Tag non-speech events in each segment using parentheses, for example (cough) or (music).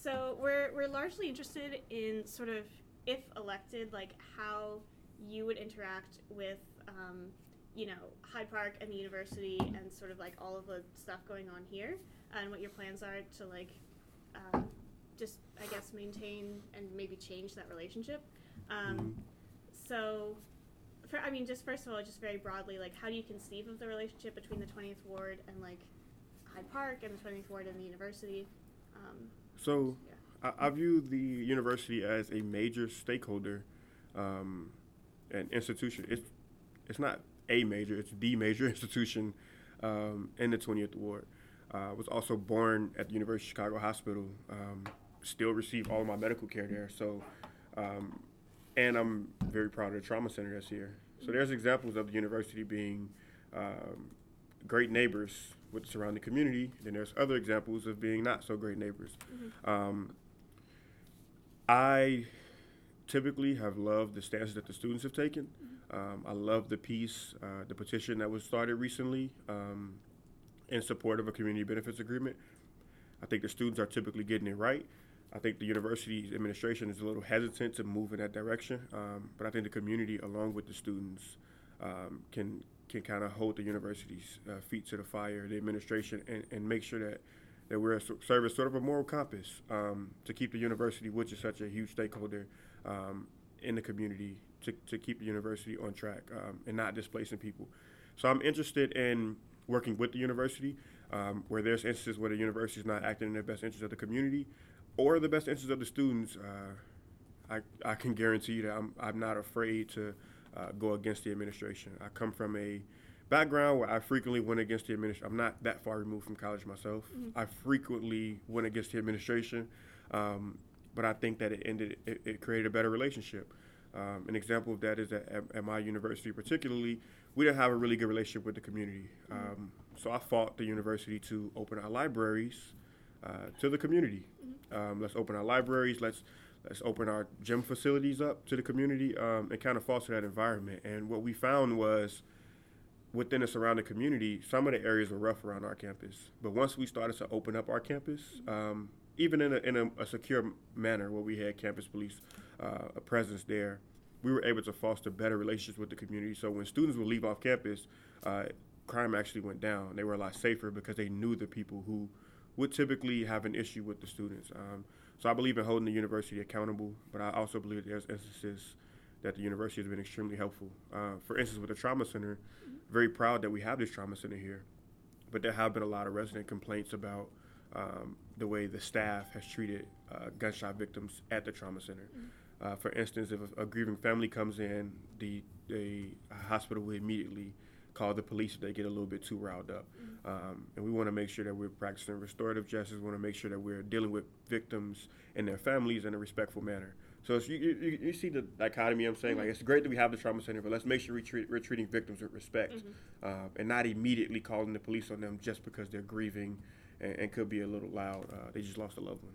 So we're we're largely interested in sort of if elected, like how you would interact with, um, you know, Hyde Park and the university and sort of like all of the stuff going on here, and what your plans are to like, um, just I guess maintain and maybe change that relationship. Um, so, for I mean, just first of all, just very broadly, like how do you conceive of the relationship between the 20th Ward and like Hyde Park and the 20th Ward and the university? Um, So yeah. I, I view the university as a major stakeholder um, and institution. It's it's not a major; it's the major (laughs) institution um, in the 20th ward. Uh, I was also born at the University of Chicago Hospital. Um, still receive all of my medical care there. So, um, and I'm very proud of the trauma center that's here. So there's examples of the university being um, great neighbors with the surrounding community. Then there's other examples of being not so great neighbors. Um, I typically have loved the stances that the students have taken. Um, I love the piece, uh, the petition that was started recently um, in support of a community benefits agreement. I think the students are typically getting it right. I think the university's administration is a little hesitant to move in that direction, um, but I think the community, along with the students, um, can can kind of hold the university's uh, feet to the fire, the administration, and, and make sure that that we're serve as sort of a moral compass um, to keep the university, which is such a huge stakeholder um, in the community, to, to keep the university on track um, and not displacing people. So I'm interested in working with the university um, where there's instances where the university is not acting in the best interest of the community or the best interest of the students. Uh, I, I can guarantee that I'm, I'm not afraid to uh, go against the administration. I come from a background where I frequently went against the administration. I'm not that far removed from college myself. I frequently went against the administration, um, but I think that it ended. It, it created a better relationship. Um, an example of that is that at, at my university, particularly, we didn't have a really good relationship with the community. Um, so I fought the university to open our libraries uh, to the community. Um, let's open our libraries. Let's let's open our gym facilities up to the community um, and kind of foster that environment. And what we found was within the surrounding community, some of the areas were rough around our campus. But once we started to open up our campus, um, even in, a, in a, a secure manner where we had campus police, uh, a presence there, we were able to foster better relationships with the community. So when students would leave off campus, uh, crime actually went down. They were a lot safer because they knew the people who would typically have an issue with the students. Um, so I believe in holding the university accountable, but I also believe there's instances that the university has been extremely helpful. Uh, for instance, with the trauma center, very proud that we have this trauma center here, but there have been a lot of resident complaints about um, the way the staff has treated uh, gunshot victims at the trauma center. Uh, for instance, if a, a grieving family comes in, the the hospital will immediately call the police if they get a little bit too riled up. Um, and we want to make sure that we're practicing restorative justice. We want to make sure that we're dealing with victims and their families in a respectful manner. So it's, you, you, you see the dichotomy I'm saying? Like, it's great that we have the trauma center, but let's make sure we treat, we're treating victims with respect uh, and not immediately calling the police on them just because they're grieving and, and could be a little loud. Uh, they just lost a loved one.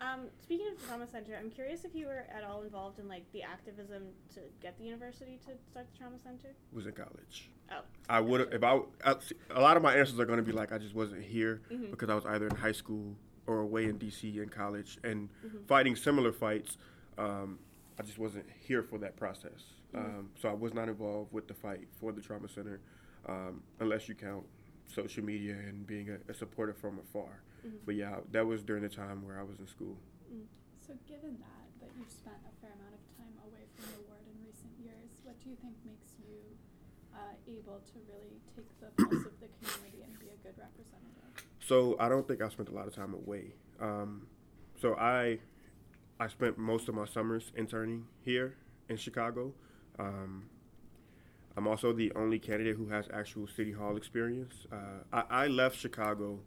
Um, speaking of the trauma center, I'm curious if you were at all involved in like the activism to get the university to start the trauma center. Was in college. Oh, I would have if I, I. A lot of my answers are going to be like I just wasn't here Mhm. because I was either in high school or away in DC in college and Mhm. fighting similar fights. Um, I just wasn't here for that process. Mhm. Um, so I was not involved with the fight for the trauma center, um, unless you count social media and being a, a supporter from afar. Mhm. But yeah, that was during the time where I was in school. So given that, that you've spent a fair amount of time away from the ward in recent years, what do you think makes you uh, able to really take the (coughs) pulse of the community and be a good representative? So I don't think I spent a lot of time away. Um, so I I spent most of my summers interning here in Chicago. Um, I'm also the only candidate who has actual city hall experience. Uh, I, I left Chicago.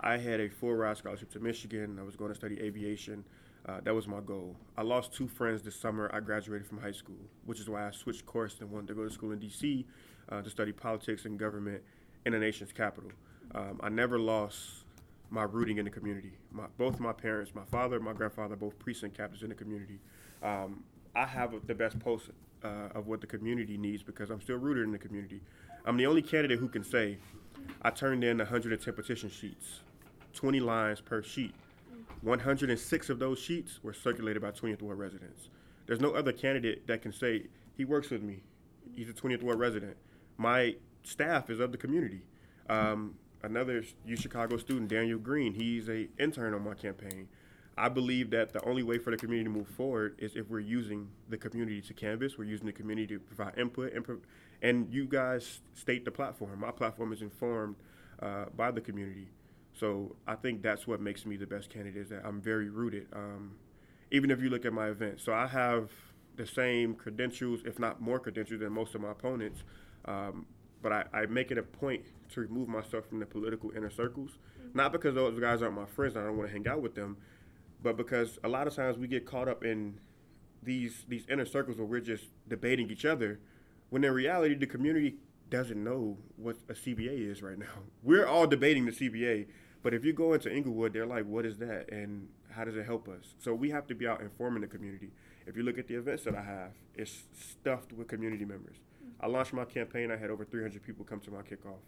I had a full ride scholarship to Michigan. I was going to study aviation. Uh, that was my goal. I lost two friends this summer. I graduated from high school, which is why I switched course and wanted to go to school in D.C. Uh, to study politics and government in the nation's capital. Um, I never lost my rooting in the community. My, both my parents, my father, and my grandfather, both precinct captains in the community. Um, I have the best pulse uh, of what the community needs because I'm still rooted in the community. I'm the only candidate who can say I turned in 110 petition sheets, 20 lines per sheet. 106 of those sheets were circulated by 20th Ward residents. There's no other candidate that can say he works with me. He's a 20th Ward resident. My staff is of the community. Um, another U Chicago student, Daniel Green, he's a intern on my campaign. I believe that the only way for the community to move forward is if we're using the community to canvass, we're using the community to provide input, and, pro- and you guys state the platform. My platform is informed uh, by the community. So I think that's what makes me the best candidate is that I'm very rooted. Um, even if you look at my event, so I have the same credentials, if not more credentials, than most of my opponents. Um, but I, I, make it a point to remove myself from the political inner circles, mm-hmm. not because those guys aren't my friends and I don't want to hang out with them, but because a lot of times we get caught up in these these inner circles where we're just debating each other, when in reality the community doesn't know what a CBA is right now. (laughs) We're all debating the CBA, but if you go into Englewood, they're like, "What is that?" and how does it help us? So we have to be out informing the community. If you look at the events that I have, it's stuffed with community members. I launched my campaign. I had over 300 people come to my kickoff.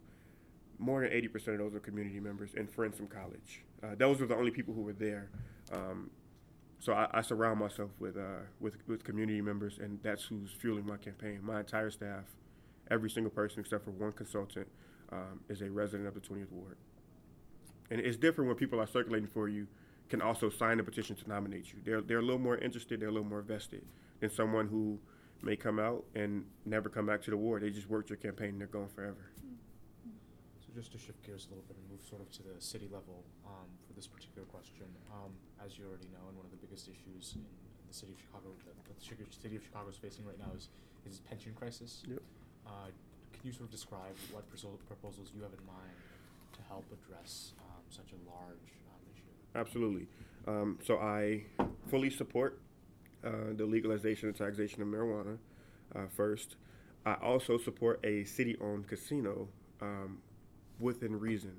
More than 80% of those are community members and friends from college. Uh, those were the only people who were there. Um, so I, I, surround myself with, uh, with with community members, and that's who's fueling my campaign. My entire staff, every single person except for one consultant, um, is a resident of the 20th ward. And it's different when people are circulating for you can also sign a petition to nominate you. They're they're a little more interested. They're a little more vested than someone who may come out and never come back to the ward. They just worked your campaign and they're gone forever. So just to shift gears a little bit and move sort of to the city level um, for this particular question, um, as you already know, and one of the biggest issues in, in the city of Chicago that the city of Chicago is facing right now is is pension crisis. Yep. Uh, can you sort of describe what proposals you have in mind to help address um, such a large um, issue? Absolutely. Um, so I fully support uh, the legalization and taxation of marijuana uh, first. I also support a city owned casino um, within reason.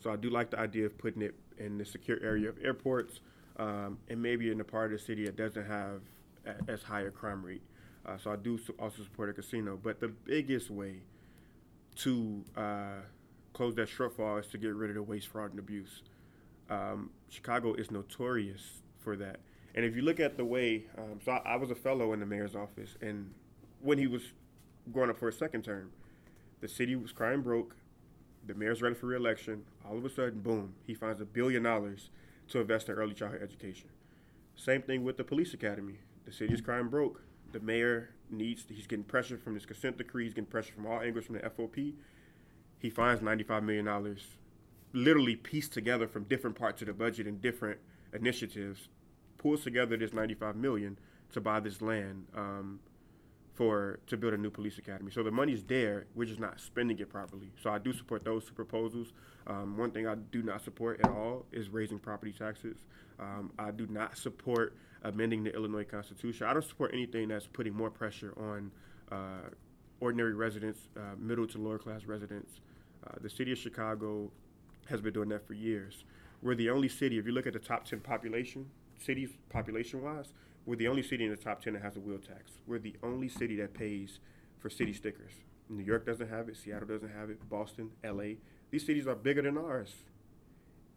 So I do like the idea of putting it in the secure area of airports um, and maybe in a part of the city that doesn't have a, as high a crime rate. Uh, so I do also support a casino. But the biggest way to uh, close that shortfall is to get rid of the waste, fraud, and abuse. Um, Chicago is notorious for that. And if you look at the way, um, so I, I, was a fellow in the mayor's office, and when he was going up for a second term, the city was crying broke. The mayor's running for reelection. All of a sudden, boom, he finds a billion dollars to invest in early childhood education. Same thing with the police academy. The city is crying broke. The mayor needs, he's getting pressure from this consent decree, he's getting pressure from all angles from the FOP. He finds $95 million, literally pieced together from different parts of the budget and different initiatives pulls together this 95 million to buy this land um, for to build a new police academy. So the money's there. We're just not spending it properly. So I do support those two proposals. Um, one thing I do not support at all is raising property taxes. Um, I do not support amending the Illinois Constitution. I don't support anything that's putting more pressure on uh, ordinary residents, uh, middle to lower class residents. Uh, the city of Chicago has been doing that for years. We're the only city, if you look at the top 10 population, cities population wise, we're the only city in the top 10 that has a wheel tax. We're the only city that pays for city stickers. New York doesn't have it, Seattle doesn't have it, Boston, LA. These cities are bigger than ours.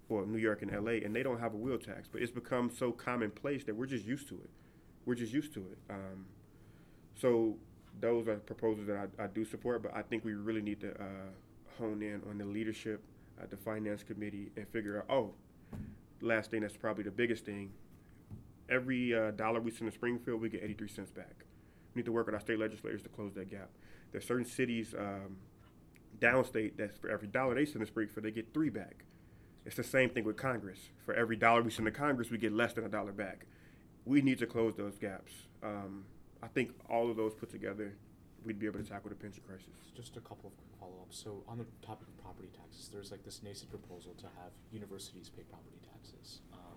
Well, New York and LA, and they don't have a wheel tax, but it's become so commonplace that we're just used to it. We're just used to it. Um, so those are proposals that I, I, do support, but I think we really need to uh, hone in on the leadership, uh, the finance committee, and figure out, oh, last thing that's probably the biggest thing every uh, dollar we send to Springfield, we get 83 cents back. We need to work with our state legislators to close that gap. There's certain cities um, downstate that for every dollar they send to Springfield, they get three back. It's the same thing with Congress. For every dollar we send to Congress, we get less than a dollar back. We need to close those gaps. Um, I think all of those put together, we'd be able to tackle the pension crisis. Just a couple of quick follow-ups. So on the topic of property taxes, there's like this nascent proposal to have universities pay property taxes. Um,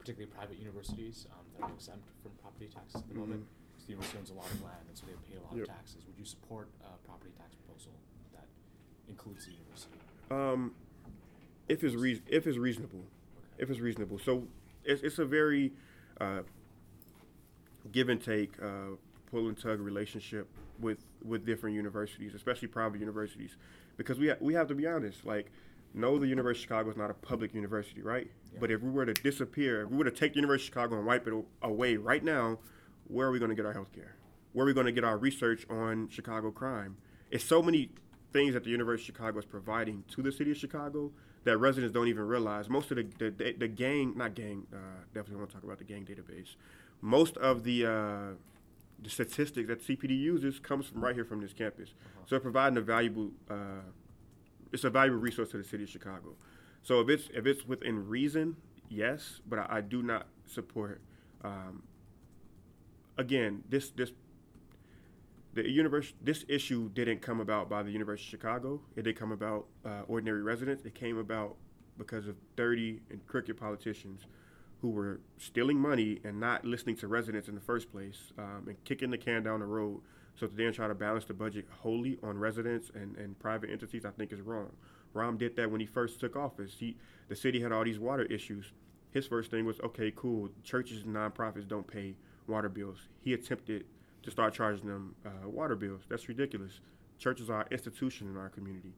particularly private universities um, that are exempt from property taxes at the mm-hmm. moment. Because the university owns a lot of land, and so they pay a lot yep. of taxes. Would you support a property tax proposal that includes the university? Um, if it's re- if it's reasonable, okay. if it's reasonable. So it's, it's a very uh, give and take, uh, pull and tug relationship with with different universities, especially private universities, because we ha- we have to be honest. Like no, the University of Chicago is not a public university, right? Yeah. But if we were to disappear, if we were to take the University of Chicago and wipe it away right now, where are we going to get our health care? Where are we going to get our research on Chicago crime? It's so many things that the University of Chicago is providing to the city of Chicago that residents don't even realize. Most of the the, the, the gang, not gang, uh, definitely want to talk about the gang database. Most of the uh, the statistics that CPD uses comes from right here from this campus. Uh-huh. So they're providing a valuable, uh, it's a valuable resource to the city of Chicago. So if it's if it's within reason, yes, but I, I do not support. Um, again, this this the universe this issue didn't come about by the University of Chicago. It did come about uh, ordinary residents. It came about because of 30 and crooked politicians who were stealing money and not listening to residents in the first place um, and kicking the can down the road so to then try to balance the budget wholly on residents and, and private entities, I think is wrong. Rahm did that when he first took office. He, the city had all these water issues. His first thing was, okay, cool, churches and nonprofits don't pay water bills. He attempted to start charging them uh, water bills. That's ridiculous. Churches are an institution in our community.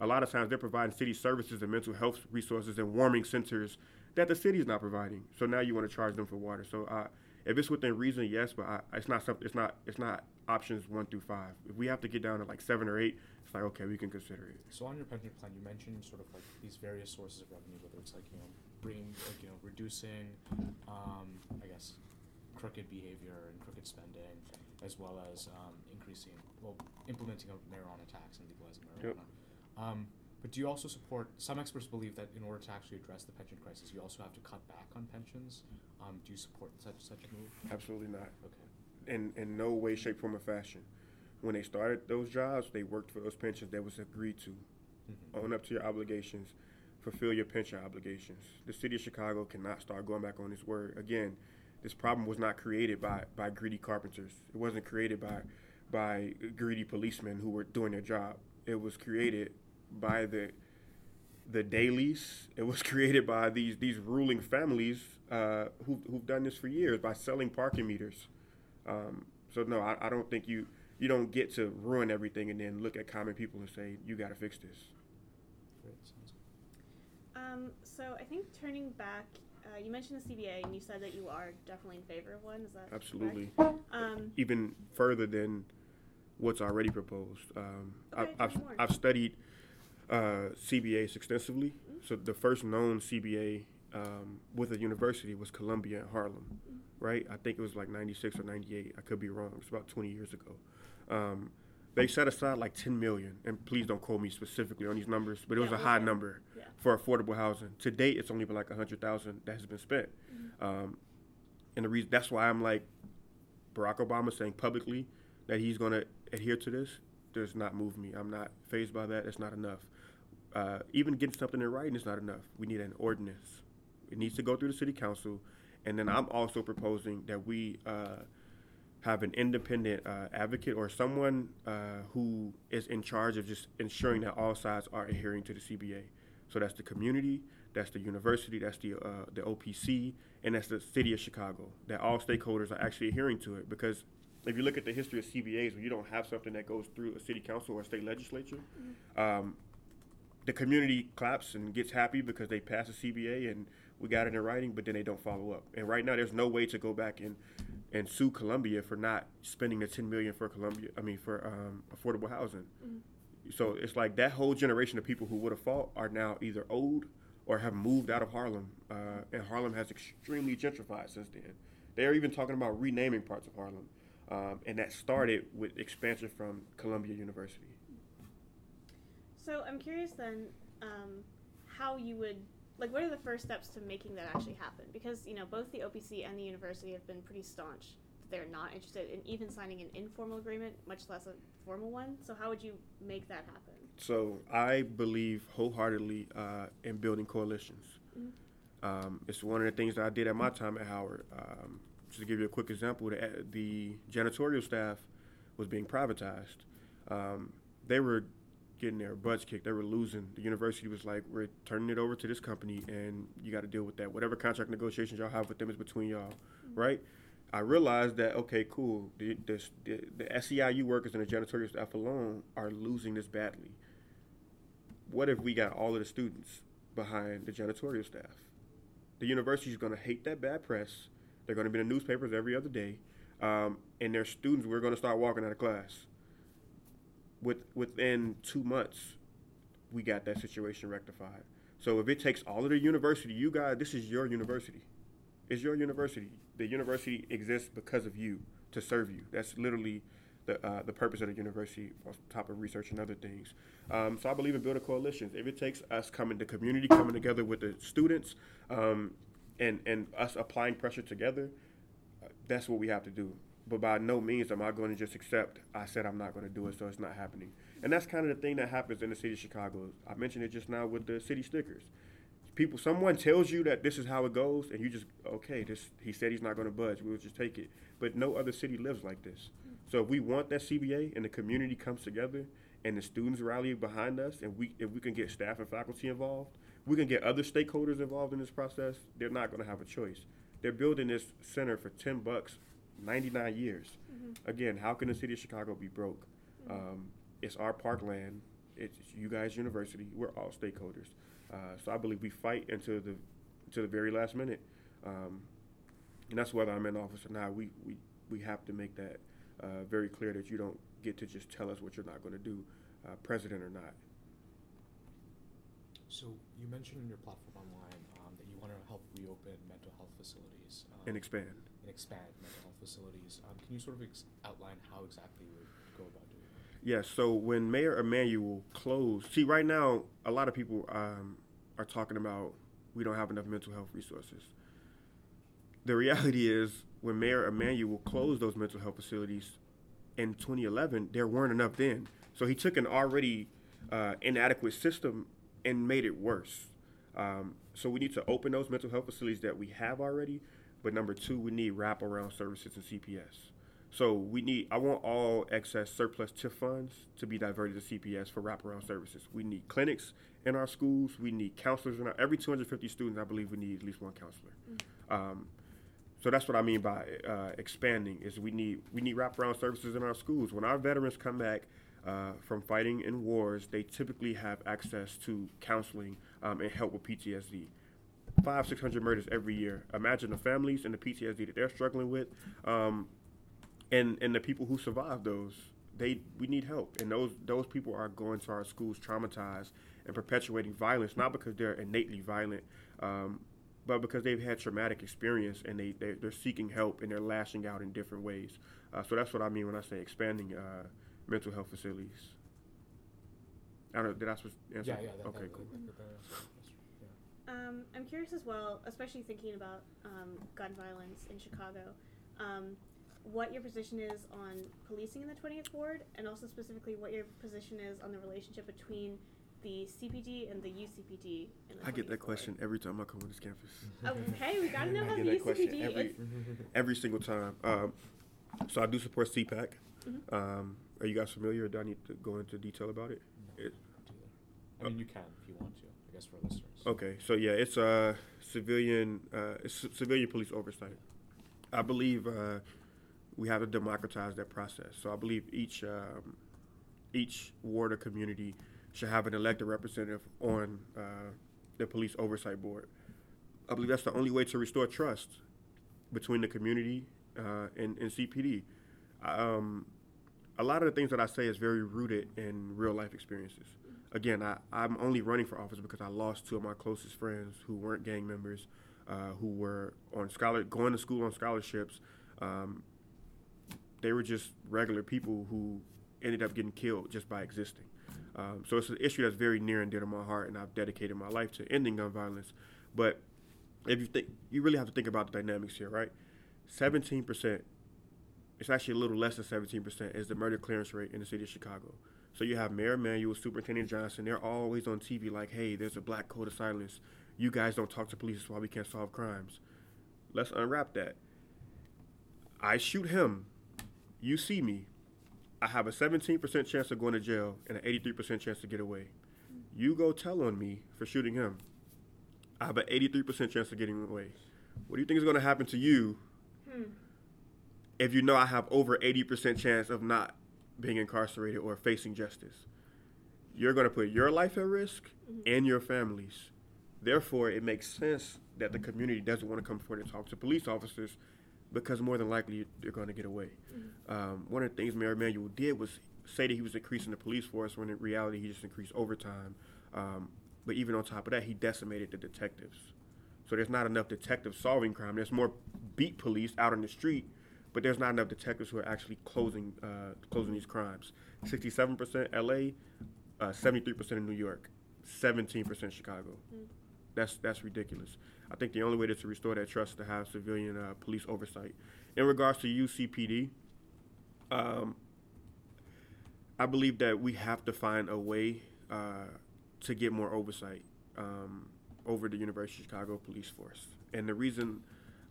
A lot of times they're providing city services and mental health resources and warming centers that the city is not providing. So now you want to charge them for water. So uh, if it's within reason, yes, but I, it's not something. It's not. It's not options one through five. If we have to get down to like seven or eight, it's like okay, we can consider it. So on your pension plan, you mentioned sort of like these various sources of revenue, whether it's like you know bringing, like you know, reducing, um, I guess, crooked behavior and crooked spending, as well as um, increasing, well, implementing a marijuana tax and legalizing Yep. marijuana. Um, but do you also support? Some experts believe that in order to actually address the pension crisis, you also have to cut back on pensions. Um, do you support such such a move? Absolutely not. Okay. In in no way, shape, form, or fashion. When they started those jobs, they worked for those pensions that was agreed to. Mhm. Own up to your obligations. Fulfill your pension obligations. The city of Chicago cannot start going back on this word again. This problem was not created by, by greedy carpenters. It wasn't created by by greedy policemen who were doing their job. It was created by the the Daleys. It was (laughs) created by these these ruling families uh, who who've done this for years by selling parking meters. Um, so no, I, I don't think you you don't get to ruin everything and then look at common people and say you got to fix this. Great. Sounds good. Um, so I think turning back, uh, you mentioned the CBA and you said that you are definitely in favor of one. Is that Absolutely. Um, even further than what's already proposed. Um, Okay, I, I've more. I've studied uh, CBAs extensively. Mm-hmm. So the first known CBA um, with a university was Columbia in Harlem, right? I think it was like 96 or 98. I could be wrong. It's about 20 years ago. Um, they set aside like 10 million, and please don't quote me specifically on these numbers, but it was Yeah, a high get- number yeah. for affordable housing. To date, it's only been like 100,000 that has been spent. Mm-hmm. Um, and the reason that's why I'm like Barack Obama saying publicly that he's going to adhere to this does not move me. I'm not fazed by that. It's not enough. Uh, even getting something in writing is not enough. We need an ordinance. It needs to go through the city council, and then I'm also proposing that we uh, have an independent uh, advocate or someone uh, who is in charge of just ensuring that all sides are adhering to the CBA. So that's the community, that's the university, that's the uh, the OPC, and that's the city of Chicago. That all stakeholders are actually adhering to it because if you look at the history of CBAs, when you don't have something that goes through a city council or a state legislature, um, the community claps and gets happy because they pass a CBA and we got it in writing, but then they don't follow up. And right now, there's no way to go back and and sue Columbia for not spending the 10 million for Columbia. I mean, for um, affordable housing. So it's like that whole generation of people who would have fought are now either old or have moved out of Harlem, uh, and Harlem has extremely gentrified since then. They are even talking about renaming parts of Harlem, um, and that started with expansion from Columbia University. So I'm curious then, um, how you would like. What are the first steps to making that actually happen? Because you know both the OPC and the university have been pretty staunch that they're not interested in even signing an informal agreement, much less a formal one. So how would you make that happen? So I believe wholeheartedly uh, in building coalitions. Um, it's one of the things that I did at my time at Howard. Um, just to give you a quick example, the, the janitorial staff was being privatized. Um, they were getting their butts kicked. They were losing. The university was like, "We're turning it over to this company, and you got to deal with that. Whatever contract negotiations y'all have with them is between y'all, right?" I realized that okay, cool. The, the, the, the SEIU workers and the janitorial staff alone are losing this badly what if we got all of the students behind the janitorial staff? The university is going to hate that bad press. They're going to be in the newspapers every other day, um, and their students we're going to start walking out of class. With within two months, we got that situation rectified. So if it takes all of the university, you guys, this is your university. It's your university. The university exists because of you to serve you. That's literally the uh, the purpose of the university, on top of research and other things. Um, so I believe in building coalitions. If it takes us coming, the community coming together with the students, um, and and us applying pressure together, uh, that's what we have to do. But by no means am I going to just accept. I said I'm not going to do it, so it's not happening. And that's kind of the thing that happens in the city of Chicago. I mentioned it just now with the city stickers. People, someone tells you that this is how it goes, and you just okay. This he said he's not going to budge. We'll just take it. But no other city lives like this. So if we want that CBA and the community comes together and the students rally behind us, and we if we can get staff and faculty involved, we can get other stakeholders involved in this process. They're not going to have a choice. They're building this center for ten bucks, ninety nine years. Mm-hmm. Again, how can the city of Chicago be broke? Um, it's our parkland. It's you guys' university. We're all stakeholders. Uh, so I believe we fight until the to the very last minute. Um, and that's whether I'm in office or not. We we, we have to make that uh, very clear that you don't get to just tell us what you're not going to do, uh, president or not. So you mentioned in your platform online um, that you want to help reopen mental health facilities um, And expand. And expand mental health facilities. Um, can you sort of ex- outline how exactly you would go about doing that? Yes. So when Mayor Emanuel closed, see, right now a lot of people um, are talking about we don't have enough mental health resources. The reality is, when Mayor Emanuel closed those mental health facilities in 2011, there weren't enough then. So he took an already uh, inadequate system and made it worse. Um, so we need to open those mental health facilities that we have already. But number two, we need wraparound services and CPS. So we need. I want all excess surplus TIF funds to be diverted to CPS for wraparound services. We need clinics in our schools. We need counselors in our. Every 250 students, I believe we need at least one counselor. Um, so that's what I mean by uh, expanding. Is we need we need wraparound services in our schools. When our veterans come back uh, from fighting in wars, they typically have access to counseling um, and help with PTSD. Five six hundred murders every year. Imagine the families and the PTSD that they're struggling with. Um, and and the people who survive those they we need help and those those people are going to our schools traumatized and perpetuating violence not because they're innately violent um, but because they've had traumatic experience and they they're, they're seeking help and they're lashing out in different ways uh, so that's what i mean when i say expanding uh, mental health facilities i don't know did i answer Yeah, yeah. That, okay that, cool that- that- that- that's- yeah. Um, I'm curious as well, especially thinking about um, gun violence in Chicago, um, what your position is on policing in the 20th Ward, and also specifically what your position is on the relationship between the CPD and the UCPD. In the i get 20th that question Ward. every time i come on this campus Okay, we gotta know (laughs) I how the question UCPD. every- it's- (laughs) every single time. Um, so I do support CPAC. Mhm. Um, are you guys familiar, or do I need to go into detail about it? It- I mean, you can if you want to. Guess for listeners. Okay, so yeah, it's uh, civilian, uh, it's c- civilian police oversight. I believe uh, we have to democratize that process. So I believe each um, each ward or community should have an elected representative on uh, the police oversight board. I believe that's the only way to restore trust between the community uh, and, and CPD. Um, a lot of the things that I say is very rooted in real life experiences. Again, I, I'm only running for office because I lost two of my closest friends who weren't gang members, uh, who were on scholar going to school on scholarships. Um, they were just regular people who ended up getting killed just by existing. Um, so it's an issue that's very near and dear to my heart, and I've dedicated my life to ending gun violence. But if you think, you really have to think about the dynamics here, right? Seventeen percent. It's actually a little less than seventeen percent is the murder clearance rate in the city of Chicago. So you have Mayor Emanuel, Superintendent Johnson. They're always on TV like, "Hey, there's a black code of silence. You guys don't talk to police, that's why we can't solve crimes." Let's unwrap that. I shoot him. You see me. I have a 17% chance of going to jail and an 83% chance to get away. You go tell on me for shooting him. I have an 83% chance of getting away. What do you think is going to happen to you Hmm. if you know I have over 80% chance of not being incarcerated or facing justice? you're going to put your life at risk Mhm. and your families. Therefore, it makes sense that the community doesn't want to come forward and talk to police officers because more than likely they're going to get away. Mhm. Um, one of the things Mayor Emanuel did was say that he was increasing the police force when in reality he just increased overtime. Um, but even on top of that, he decimated the detectives. So there's not enough detectives solving crime. There's more beat police out on the street, but there's not enough detectives who are actually closing uh, closing these crimes. 67% LA, uh, 73% in New York, 17% Chicago. Mm. That's that's ridiculous. I think the only way to, to restore that trust is to have civilian uh, police oversight. In regards to UCPD, um, I believe that we have to find a way uh, to get more oversight um, over the University of Chicago Police Force. And the reason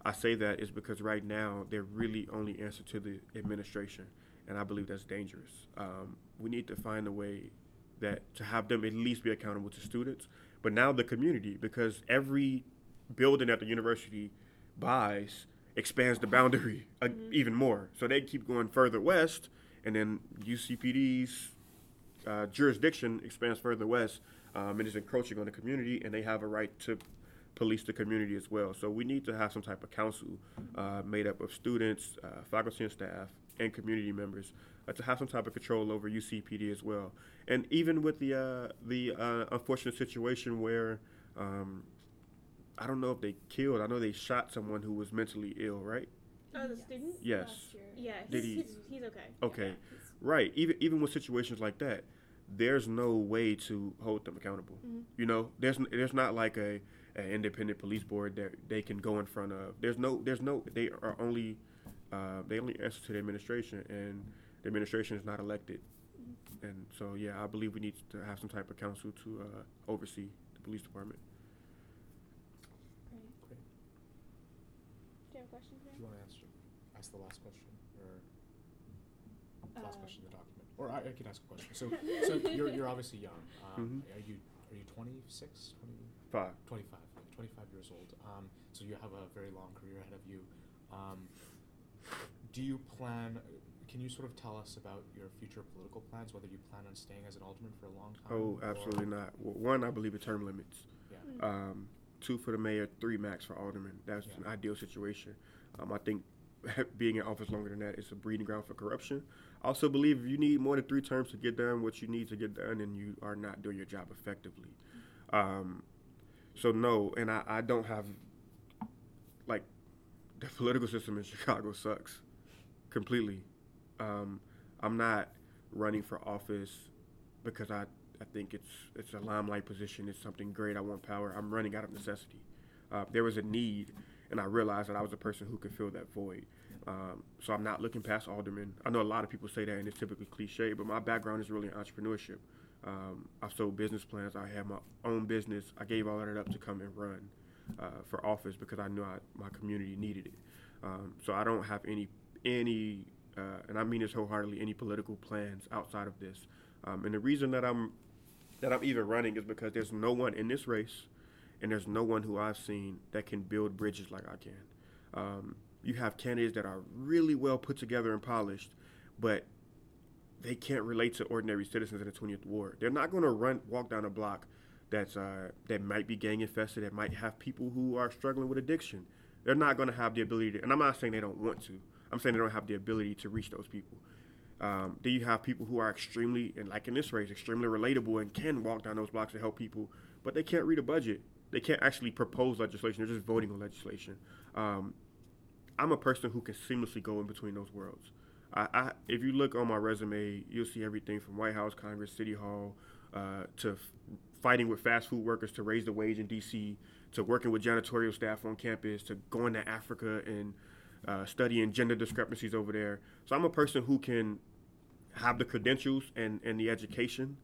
I say that is because right now they're really only answer to the administration, and I believe that's dangerous. Um, we need to find a way that to have them at least be accountable to students, but now the community, because every building that the university buys expands the boundary uh, Mhm. even more. So they keep going further west, and then UCPD's uh, jurisdiction expands further west um, and is encroaching on the community, and they have a right to police the community as well. So we need to have some type of council uh, made up of students, uh, faculty and staff, and community members uh, to have some type of control over UCPD as well. And even with the uh, the uh, unfortunate situation where um, I don't know if they killed, I know they shot someone who was mentally ill, right? Oh, the Yes, student? Yes. last year. Yeah, Did he's, he- he's, he's okay. Okay. Yeah, Right. Even even with situations like that, there's no way to hold them accountable. Mhm. You know, there's there's not like a an independent police board that they can go in front of. There's no there's no they are only uh, they only answer to the administration, and the administration is not elected. And so yeah, I believe we need to have some type of council to uh, oversee the police department. Great. Great. Do you have a question Do you want to answer, ask the last question, or last Uh, question in the document? Or I, I can ask a question. So, so you're, you're obviously young. (laughs) Um, Mhm. Are you are you 26, 20, Five. 25, okay, 25 years old. Um, so you have a very long career ahead of you. Um, do you plan? Can you sort of tell us about your future political plans? Whether you plan on staying as an alderman for a long time? Oh, or- absolutely not. Well, one, I believe in term limits. Yeah. Mm. um, two for the mayor, three max for alderman. That's an ideal situation. Um, I think (laughs) being in office longer than that is a breeding ground for corruption. I also believe if you need more than three terms to get done what you need to get done, and you are not doing your job effectively. Um, so no, and I, I don't have like the political system in Chicago sucks completely. Um, I'm not running for office because I, I think it's it's a limelight position. It's something great. I want power. I'm running out of necessity. Uh, there was a need, and I realized that I was a person who could fill that void. Um, so I'm not looking past alderman. I know a lot of people say that, and it's typically cliche, but my background is really entrepreneurship. Um, I sold business plans. I had my own business. I gave all of that up to come and run uh, for office because I knew I, my community needed it. Um, so I don't have any any, uh, and I mean this wholeheartedly, any political plans outside of this. Um, and the reason that I'm that I'm even running is because there's no one in this race, and there's no one who I've seen that can build bridges like I can. Um, you have candidates that are really well put together and polished, but they can't relate to ordinary citizens in the 20th ward. They're not going to run walk down a block that's uh, that might be gang infested, that might have people who are struggling with addiction. They're not going to have the ability to, and I'm not saying they don't want to. I'm saying they don't have the ability to reach those people. Um, then you have people who are extremely, and like in this race, extremely relatable and can walk down those blocks and help people, but they can't read a budget. They can't actually propose legislation. They're just voting on legislation. Um, I'm a person who can seamlessly go in between those worlds. I, I, if you look on my resume, you'll see everything from White House, Congress, City Hall, uh, to f- fighting with fast food workers to raise the wage in D.C., to working with janitorial staff on campus, to going to Africa and uh, studying gender discrepancies over there. So I'm a person who can have the credentials and, and the education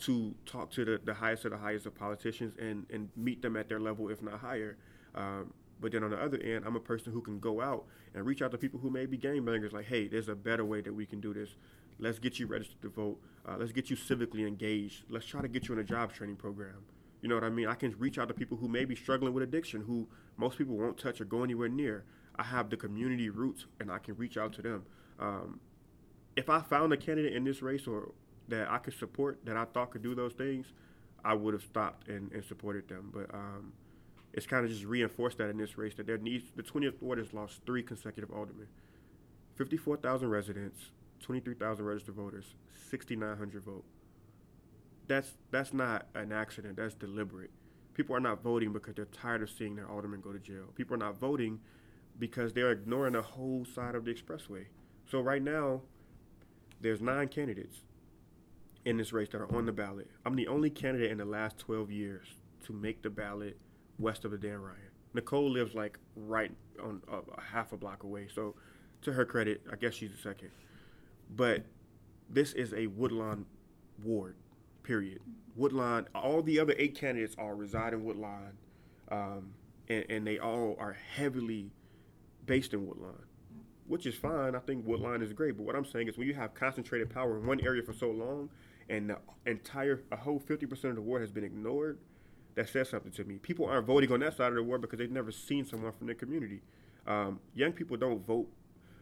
to talk to the, the highest of the highest of politicians and, and meet them at their level, if not higher. Um, but then on the other end, I'm a person who can go out and reach out to people who may be game gangbangers, like, hey, there's a better way that we can do this. Let's get you registered to vote. Uh, let's get you civically engaged. Let's try to get you in a job training program. You know what I mean? I can reach out to people who may be struggling with addiction, who most people won't touch or go anywhere near. I have the community roots, and I can reach out to them. Um, if I found a candidate in this race or that I could support that I thought could do those things, I would have stopped and, and supported them. But um, it's kind of just reinforced that in this race that there needs the 20th ward has lost three consecutive aldermen, 54,000 residents, 23,000 registered voters, 6,900 vote. That's that's not an accident. That's deliberate. People are not voting because they're tired of seeing their alderman go to jail. People are not voting because they're ignoring the whole side of the expressway. So right now, there's nine candidates in this race that are on the ballot. I'm the only candidate in the last 12 years to make the ballot west of the Dan Ryan. Nicole lives like right on a, a half a block away. So, to her credit, I guess she's the second. But this is a Woodlawn ward, period. Woodlawn, all the other eight candidates all reside in Woodlawn, um, and, and they all are heavily based in Woodlawn, which is fine. I think Woodlawn is great. But what I'm saying is when you have concentrated power in one area for so long, and the entire, a whole 50% of the ward has been ignored, that says something to me. People aren't voting on that side of the ward because they've never seen someone from their community. Um, young people don't vote,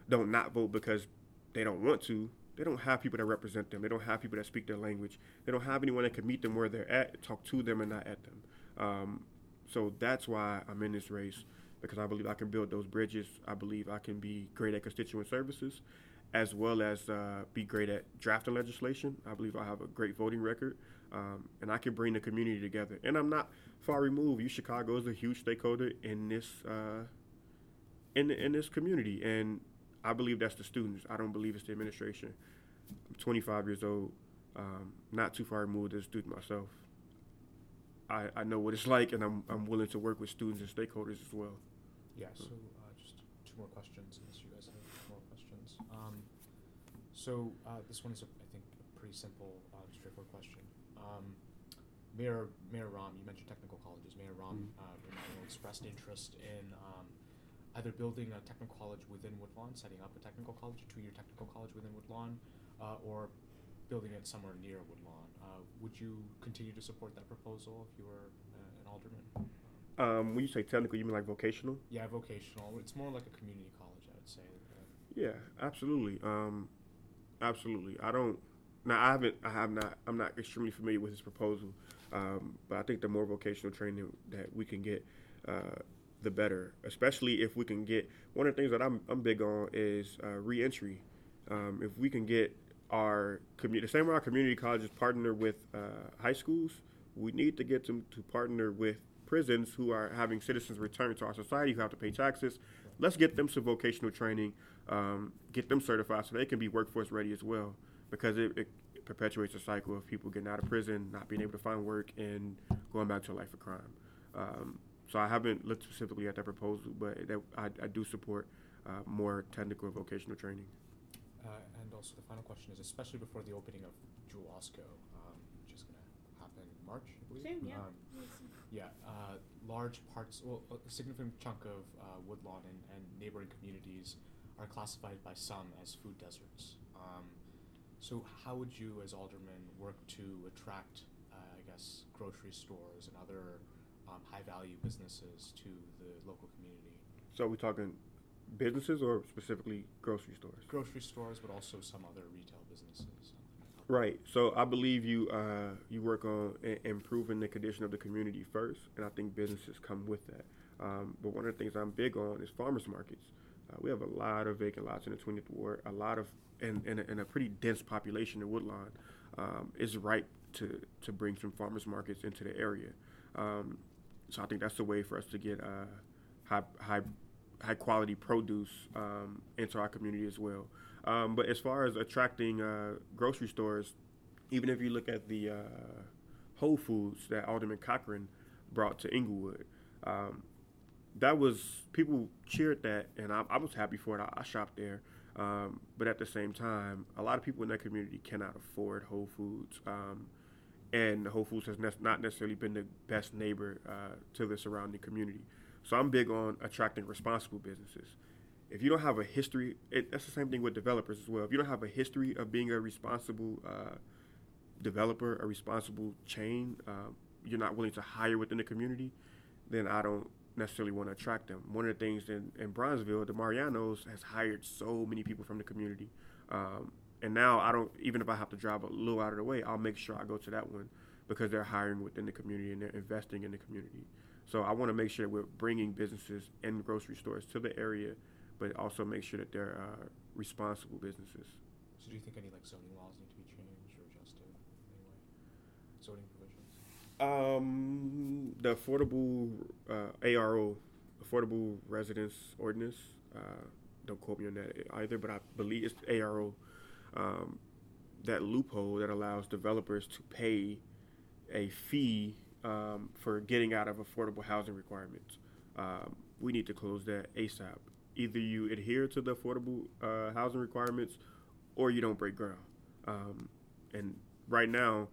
don't not vote because they don't want to. They don't have people that represent them. They don't have people that speak their language. They don't have anyone that can meet them where they're at, talk to them, and not at them. Um, so that's why I'm in this race because I believe I can build those bridges. I believe I can be great at constituent services, as well as uh, be great at drafting legislation. I believe I have a great voting record, um, and I can bring the community together. And I'm not far removed. U Chicago is a huge stakeholder in this uh, in in this community, and I believe that's the students. I don't believe it's the administration. I'm 25 years old, um, not too far removed as a student myself. I, I know what it's (laughs) like, and I'm, I'm willing to work with students and stakeholders as well. Yeah, so uh, just two more questions, unless you guys have more questions. Um, so uh, this one is, a, I think, a pretty simple, uh, straightforward question. Um, Mayor Mayor Rahm, you mentioned technical colleges. Mayor Rahm Mhm. uh, expressed interest in um, either building a technical college within Woodlawn, setting up a technical college, a two-year technical college within Woodlawn, uh, or building it somewhere near Woodlawn. Uh, would you continue to support that proposal if you were uh, an alderman? Um, when you say technical, you mean like vocational? Yeah, vocational. It's more like a community college, I would say. Yeah, absolutely. Um, absolutely. I don't. Now I haven't. I have not. I'm not extremely familiar with his proposal, um, but I think the more vocational training that we can get, uh, the better. Especially if we can get. One of the things that I'm I'm big on is uh, reentry. Um, if we can get our community, the same way our community colleges partner with uh, high schools, we need to get them to partner with prisons who are having citizens return to our society who have to pay taxes. Let's get them some vocational training, um, get them certified so they can be workforce ready as well, because it, it perpetuates a cycle of people getting out of prison, not being able to find work, and going back to a life of crime. Um, so I haven't looked specifically at that proposal, but that, I, I do support uh, more technical vocational training. Uh, and also the final question is, especially before the opening of Jewel Osco, um, which is going to happen in March, I believe. Soon, yeah. Um, yeah, uh, large parts, well, a significant chunk of uh, Woodlawn and, and neighboring communities are classified by some as food deserts. Um, so, how would you, as alderman, work to attract, uh, I guess, grocery stores and other um, high-value businesses to the local community? So we're talking businesses or specifically grocery stores? Grocery stores, but also some other retail businesses. something like that. Right. So I believe you uh, you work on I- improving the condition of the community first, and I think businesses come with that. Um, but one of the things I'm big on is farmers markets. Uh, we have a lot of vacant lots in the 20th ward, a lot of and, and, a, and a pretty dense population in Woodlawn. Um, is ripe to to bring some farmers markets into the area. Um, so I think that's the way for us to get uh, high high high quality produce um, into our community as well. Um, but as far as attracting uh, grocery stores, even if you look at the uh, Whole Foods that Alderman Cochran brought to Englewood, um, that was people cheered that, and I, I was happy for it. I, I shopped there, um, but at the same time, a lot of people in that community cannot afford Whole Foods, um, and Whole Foods has ne- not necessarily been the best neighbor uh, to the surrounding community. So I'm big on attracting responsible businesses. If you don't have a history, it, that's the same thing with developers as well. If you don't have a history of being a responsible uh, developer, a responsible chain, uh, you're not willing to hire within the community, then I don't necessarily want to attract them. One of the things in, in Bronzeville, the Mariano's has hired so many people from the community. Um, and now I don't even if I have to drive a little out of the way, I'll make sure I go to that one because they're hiring within the community and they're investing in the community. So I want to make sure we're bringing businesses and grocery stores to the area, but also make sure that they're uh, responsible businesses. So do you think any like zoning laws need to be changed or adjusted in any way? Zoning provisions? Um, the affordable uh, ARO, Affordable Residence Ordinance. Uh, don't quote me on that either, but I believe it's ARO. Um, that loophole that allows developers to pay a fee um, for getting out of affordable housing requirements. Um, we need to close that ASAP. Either you adhere to the affordable uh, housing requirements or you don't break ground. Um, and right now,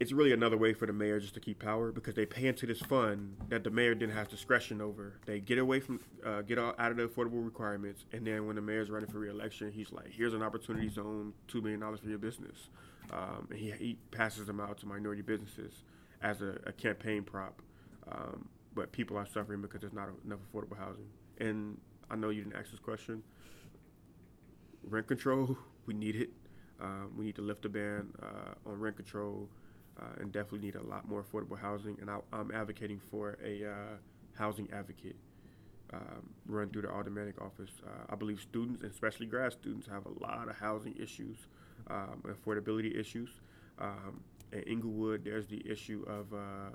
it's really another way for the mayor just to keep power because they pay into this fund that the mayor didn't have discretion over. They get away from, uh, get out of the affordable requirements, and then when the mayor's running for reelection, he's like, "Here's an opportunity zone, two million dollars for your business," um, and he, he passes them out to minority businesses as a, a campaign prop. Um, but people are suffering because there's not enough affordable housing. And I know you didn't ask this question. Rent control, (laughs) we need it. Um, we need to lift the ban uh, on rent control uh, and definitely need a lot more affordable housing. And I, am advocating for a uh, housing advocate um, run through the aldermanic office. Uh, I believe students, especially grad students, have a lot of housing issues, um, affordability issues. Um, in Englewood, there's the issue of uh,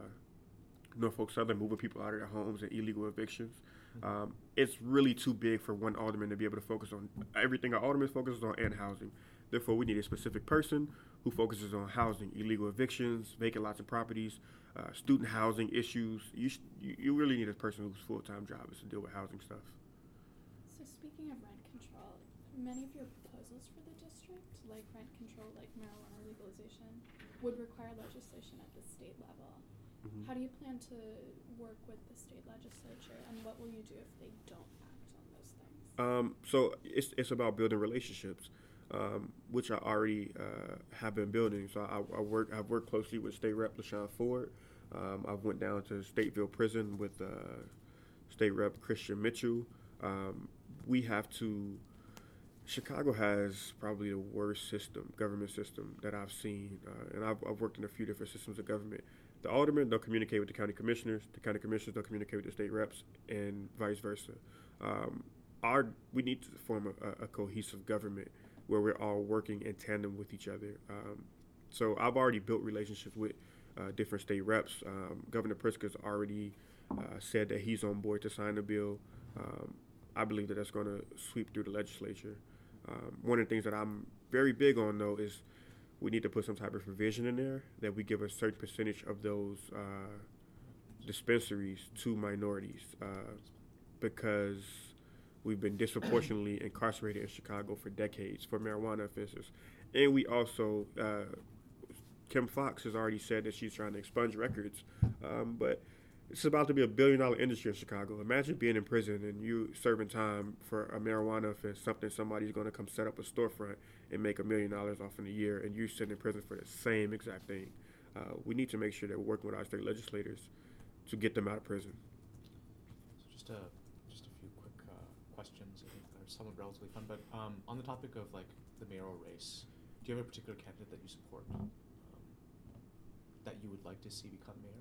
Norfolk Southern moving people out of their homes and illegal evictions. Um, it's really too big for one alderman to be able to focus on everything our alderman focuses on and housing. Therefore, we need a specific person who focuses on housing, illegal evictions, vacant lots and properties, uh, student housing issues. You, sh- you really need a person whose full time job is to deal with housing stuff. So speaking of rent control, many of your proposals for the district, like rent control, like marijuana legalization, would require legislation at the state level. Mhm. How do you plan to work with the state legislature, and what will you do if they don't act on those things? Um, so it's it's about building relationships, um, which I already uh, have been building. So I, I work I've worked closely with State Rep LaShawn Ford. Um, I've went down to Stateville Prison with uh, State Rep Christian Mitchell. Um, we have to. Chicago has probably the worst system, government system that I've seen, uh, and I've, I've worked in a few different systems of government. The aldermen don't communicate with the county commissioners. The county commissioners don't communicate with the state reps, and vice versa. Um, our we need to form a, a, cohesive government where we're all working in tandem with each other. Um, so I've already built relationships with uh, different state reps. Um, Governor Pritzker's already uh, said that he's on board to sign the bill. Um, I believe that that's going to sweep through the legislature. Um, one of the things that I'm very big on, though, is we need to put some type of provision in there that we give a certain percentage of those uh, dispensaries to minorities uh, because we've been disproportionately incarcerated in Chicago for decades for marijuana offenses. And we also, uh, Kim Foxx has already said that she's trying to expunge records, um, but it's about to be a billion dollar industry in Chicago. Imagine being in prison and you serving time for a marijuana offense, something somebody's going to come set up a storefront and make a million dollars off in a year, and you sitting in prison for the same exact thing. Uh, we need to make sure that we're working with our state legislators to get them out of prison. So just a just a few quick uh, questions. I think that are somewhat relatively fun. But um, on the topic of like the mayoral race, do you have a particular candidate that you support um, that you would like to see become mayor?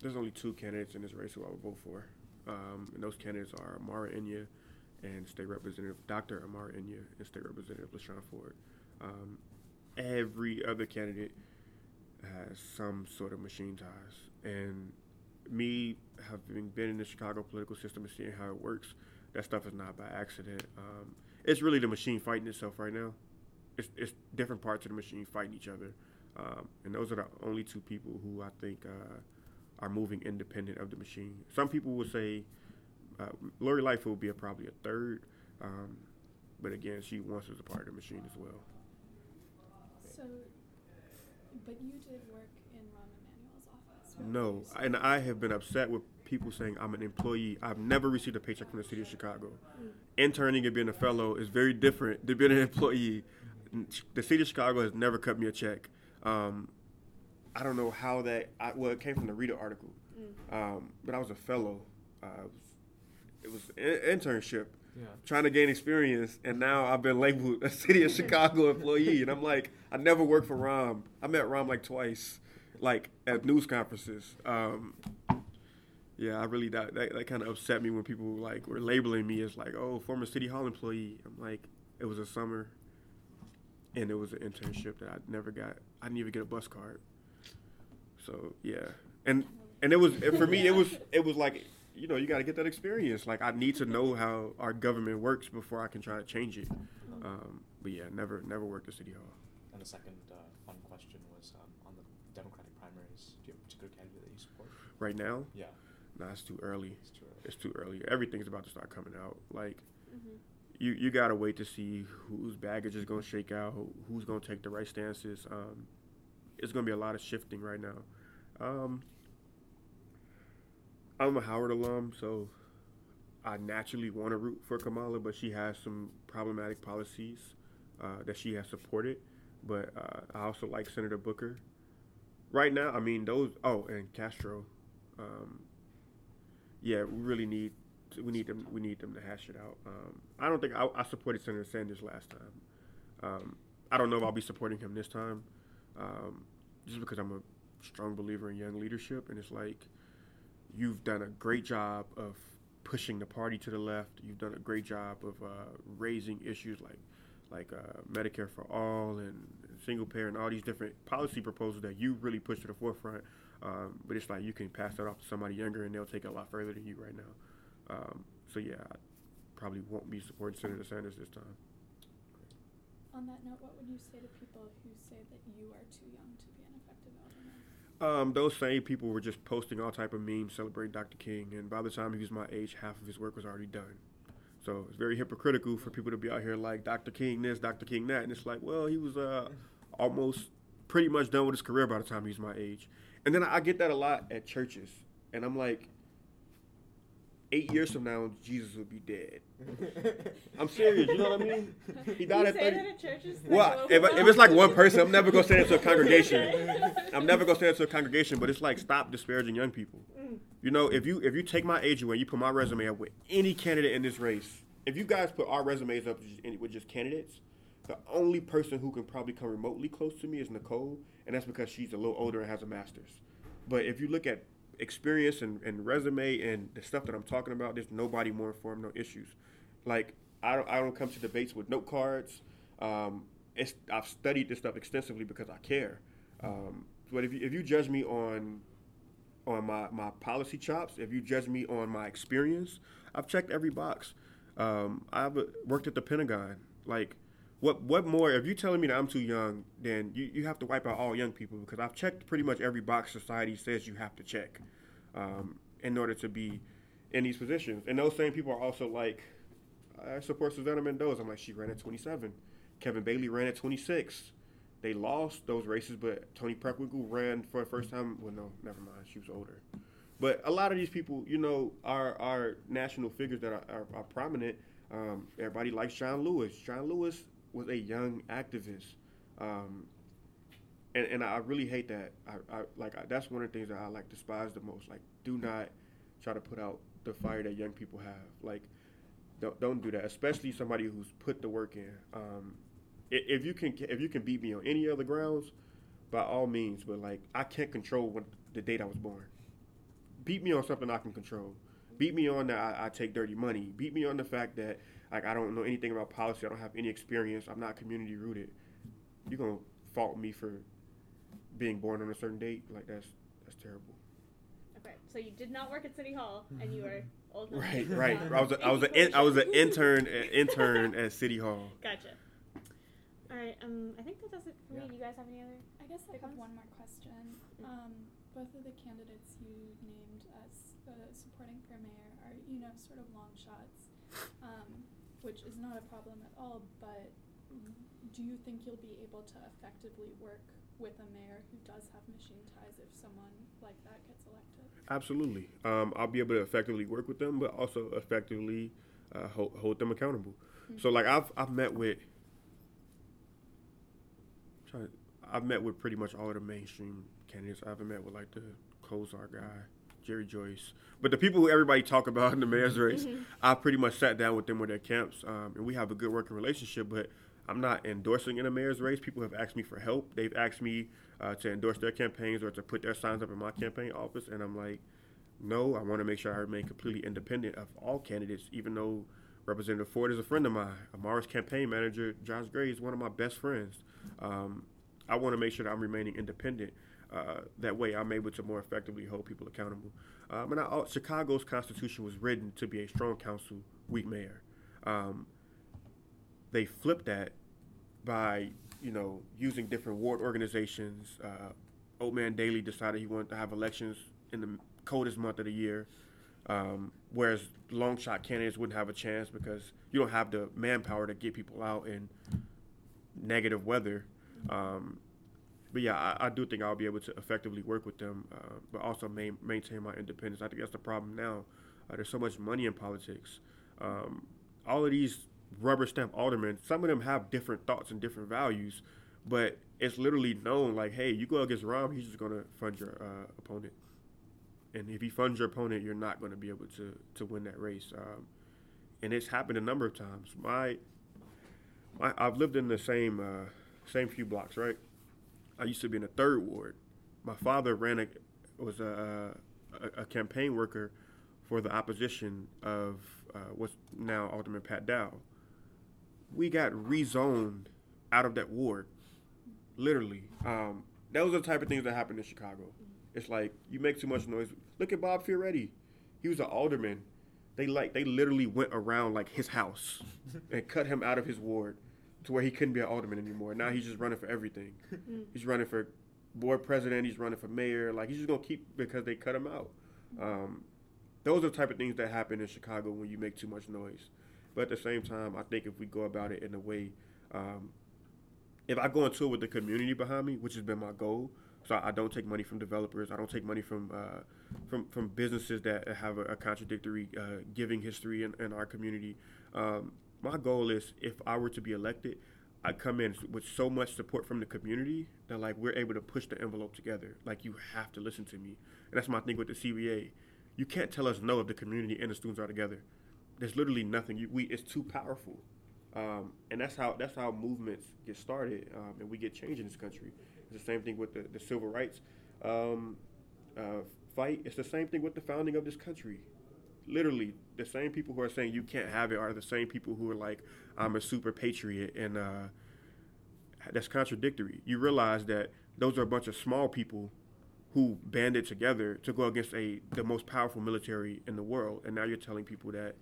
There's only two candidates in this race who I would vote for, um, and those candidates are Amara Enyia and State Representative Dr. Amara Enyia and State Representative LaShawn Ford. Um, every other candidate has some sort of machine ties, and me having been in the Chicago political system and seeing how it works, that stuff is not by accident. Um, it's really the machine fighting itself right now. It's, it's different parts of the machine fighting each other, um, and those are the only two people who I think. Uh, are moving independent of the machine. Some people would say uh, Lori Lightfoot would be a, probably a third, um, but again, she wants as a part of the machine as well. So, but you did work in. What No, and I have been upset with people saying I'm an employee. I've never received a paycheck from the city of Chicago. Interning and being a fellow is very different than being an employee. The city of Chicago has never cut me a check. Um, I don't know how that. I, well, it came from the Reader article, Mm. um, but I was a fellow. Uh, it was an internship, Yeah. trying to gain experience, and now I've been labeled a city of (laughs) Chicago employee, and I'm like, I never worked for Rahm. I met Rahm like twice, like at news conferences. Um, yeah, I really that that, that kind of upset me when people like were labeling me as like, oh, former City Hall employee. I'm like, it was a summer, and it was an internship that I never got. I didn't even get a bus card. So yeah, and and it was for me. It was it was like you know you got to get that experience. Like I need to know how our government works before I can try to change it. Um, but yeah, never never worked at City Hall. And the second uh, fun question was um, on the Democratic primaries. Do you have a particular candidate that you support? Right now, Yeah, nah, it's too early. it's too early. It's too early. Everything's about to start coming out. Like Mhm. you you gotta wait to see whose baggage is gonna shake out, who, who's gonna take the right stances. Um, it's gonna be a lot of shifting right now. Um, I'm a Howard alum, so I naturally want to root for Kamala, but she has some problematic policies uh, that she has supported. But uh, I also like Senator Booker. Right now, I mean those. Oh, and Castro. Um, yeah, we really need we need them we need them to hash it out. Um, I don't think I, I supported Senator Sanders last time. Um, I don't know if I'll be supporting him this time, um, just because I'm a strong believer in young leadership, and it's like you've done a great job of pushing the party to the left. You've done a great job of uh, raising issues like like uh, Medicare for all and single payer and all these different policy proposals that you really push to the forefront. Um, but it's like you can pass that off to somebody younger and they'll take it a lot further than you right now. Um, so yeah, I probably won't be supporting Senator Sanders this time. On that note, what would you say to people who say that you are too young to be an effective alderman? Um, those same people were just posting all type of memes celebrating Dr. King, and by the time he was my age, half of his work was already done. So it's very hypocritical for people to be out here like Dr. King this, Dr. King that, and it's like, well, he was uh, almost pretty much done with his career by the time he was my age. And then I get that a lot at churches, and I'm like, eight years from now, Jesus will be dead. (laughs) I'm serious. You know what I mean? He died you at say 30. that at churches? Well, if, if it's like one person, I'm never gonna say that to a (laughs) congregation. I'm never gonna say that to a congregation. But it's like stop disparaging young people. Mm. You know, if you if you take my age away, you put my resume up with any candidate in this race. If you guys put our resumes up with just, with just candidates, the only person who can probably come remotely close to me is Nicole, and that's because she's a little older and has a master's. But if you look at experience and, and resume and the stuff that I'm talking about, there's nobody more informed, no issues. Like I don't I don't come to debates with note cards. Um, it's I've studied this stuff extensively because I care. Um, but if you, if you judge me on on my, my policy chops, if you judge me on my experience, I've checked every box. Um, I've worked at the Pentagon. Like, what what more? If you're telling me that I'm too young, then you, you have to wipe out all young people because I've checked pretty much every box society says you have to check um, in order to be in these positions. And those same people are also like, I support Susana Mendoza. I'm like, she ran at 27. Kevin Bailey ran at 26. They lost those races, but Toni Preckwinkle ran for the first time. Well, no, never mind. She was older. But a lot of these people, you know, are are national figures that are, are, are prominent. Um, everybody likes John Lewis. John Lewis was a young activist, um, and and I really hate that. I, I like I, that's one of the things that I like despise the most. Like, do not try to put out the fire that young people have. Like, don't don't do that. Especially somebody who's put the work in. Um, if you can if you can beat me on any other grounds, by all means. But like, I can't control when the date I was born. Beat me on something I can control. Beat me on that I, I take dirty money. Beat me on the fact that like I don't know anything about policy. I don't have any experience. I'm not community rooted. You're gonna fault me for being born on a certain date. Like that's that's terrible. Okay, so you did not work at City Hall, and you were (laughs) old enough. Right, right. I was a, I was a, in, I was an intern (laughs) intern at City Hall. Gotcha. All right. Um, I think that does it for Yeah. me. You guys have any other? I guess I have one more question. Um, both of the candidates you named as uh, supporting for mayor are, you know, sort of long shots, um, which is not a problem at all. But do you think you'll be able to effectively work with a mayor who does have machine ties if someone like that gets elected? Absolutely. Um, I'll be able to effectively work with them, but also effectively uh, hold, hold them accountable. So like I've I've met with I've met with pretty much all of the mainstream candidates. I haven't met with like the Kozar guy. Jerry Joyce. But the people who everybody talk about in the mayor's race, Mhm. I pretty much sat down with them with their camps, um, and we have a good working relationship. But I'm not endorsing in a mayor's race. People have asked me for help. They've asked me uh, to endorse their campaigns or to put their signs up in my campaign office, and I'm like, no, I want to make sure I remain completely independent of all candidates, even though Representative Ford is a friend of mine. Amara's campaign manager, Josh Gray, is one of my best friends. Um, I want to make sure that I'm remaining independent. Uh, that way, I'm able to more effectively hold people accountable. Um, and I, uh, Chicago's constitution was written to be a strong council, weak mayor. Um, they flipped that by, you know, using different ward organizations. Uh, Old Man Daley decided he wanted to have elections in the coldest month of the year, um, whereas long shot candidates wouldn't have a chance because you don't have the manpower to get people out in negative weather. Um, but yeah, I, I do think I'll be able to effectively work with them, uh, but also main, maintain my independence. I think that's the problem now. Uh, there's so much money in politics. Um, all of these rubber stamp aldermen, some of them have different thoughts and different values, but it's literally known like, hey, you go against Rahm, he's just to fund your uh, opponent. And if he funds your opponent, you're not going to be able to, to win that race. Um, and it's happened a number of times. My, my I've lived in the same uh, same few blocks, right? I used to be in the third ward. My father ran a was a, a, a campaign worker for the opposition of uh, what's now Alderman Pat Dow. We got rezoned out of that ward, literally. Um, that was the type of things that happened in Chicago. It's like you make too much noise. Look at Bob Fioretti. He was an alderman. They like they literally went around like his house and cut him out of his ward to where he couldn't be an alderman anymore. Now he's just running for everything. Mm. He's running for board president. He's running for mayor. Like he's just gonna keep because they cut him out. Um, those are the type of things that happen in Chicago when you make too much noise. But at the same time, I think if we go about it in a way, um, if I go into it with the community behind me, which has been my goal, so I don't take money from developers. I don't take money from uh, from from businesses that have a, a contradictory uh, giving history in, in our community. Um, my goal is if I were to be elected, I come in with so much support from the community that like we're able to push the envelope together. Like you have to listen to me, and that's my thing with the CBA. You can't tell us no if the community and the students are together. There's literally nothing. You, we it's too powerful, um, and that's how that's how movements get started, um, and we get change in this country. It's the same thing with the, the civil rights um, uh, fight. It's the same thing with the founding of this country. Literally, the same people who are saying you can't have it are the same people who are like, I'm a super patriot, and uh, that's contradictory. You realize that those are a bunch of small people who banded together to go against a the most powerful military in the world, and now you're telling people that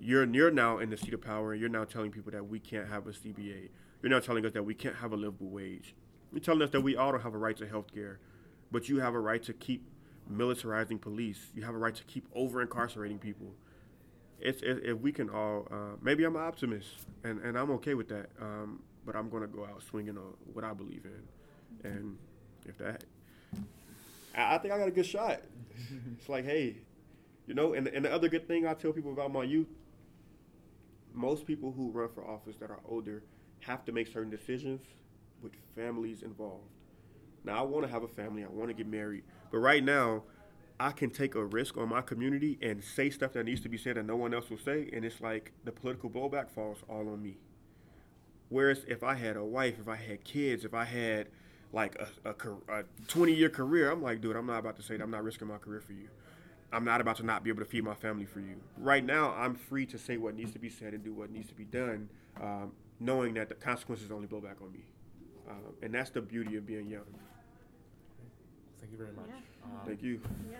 you're you're now in the seat of power, and you're now telling people that we can't have a CBA. You're now telling us that we can't have a livable wage. You're telling us that we all don't have a right to health care, but you have a right to keep militarizing police. You have a right to keep over incarcerating people. It's it, if we can all. Uh, maybe I'm an optimist, and, and I'm okay with that. Um, but I'm gonna go out swinging on what I believe in, and if that, I, I think I got a good shot. (laughs) it's like, hey, you know, and and the other good thing I tell people about my youth. Most people who run for office that are older have to make certain decisions with families involved. Now, I want to have a family. I want to get married. But right now, I can take a risk on my community and say stuff that needs to be said that no one else will say. And it's like the political blowback falls all on me. Whereas if I had a wife, if I had kids, if I had like a, a, a 20 year career, I'm like, dude, I'm not about to say that I'm not risking my career for you. I'm not about to not be able to feed my family for you. Right now, I'm free to say what needs to be said and do what needs to be done, um, knowing that the consequences only blow back on me. Um, and that's the beauty of being young. Thank you very much. Yeah. Um, Thank you. Yeah.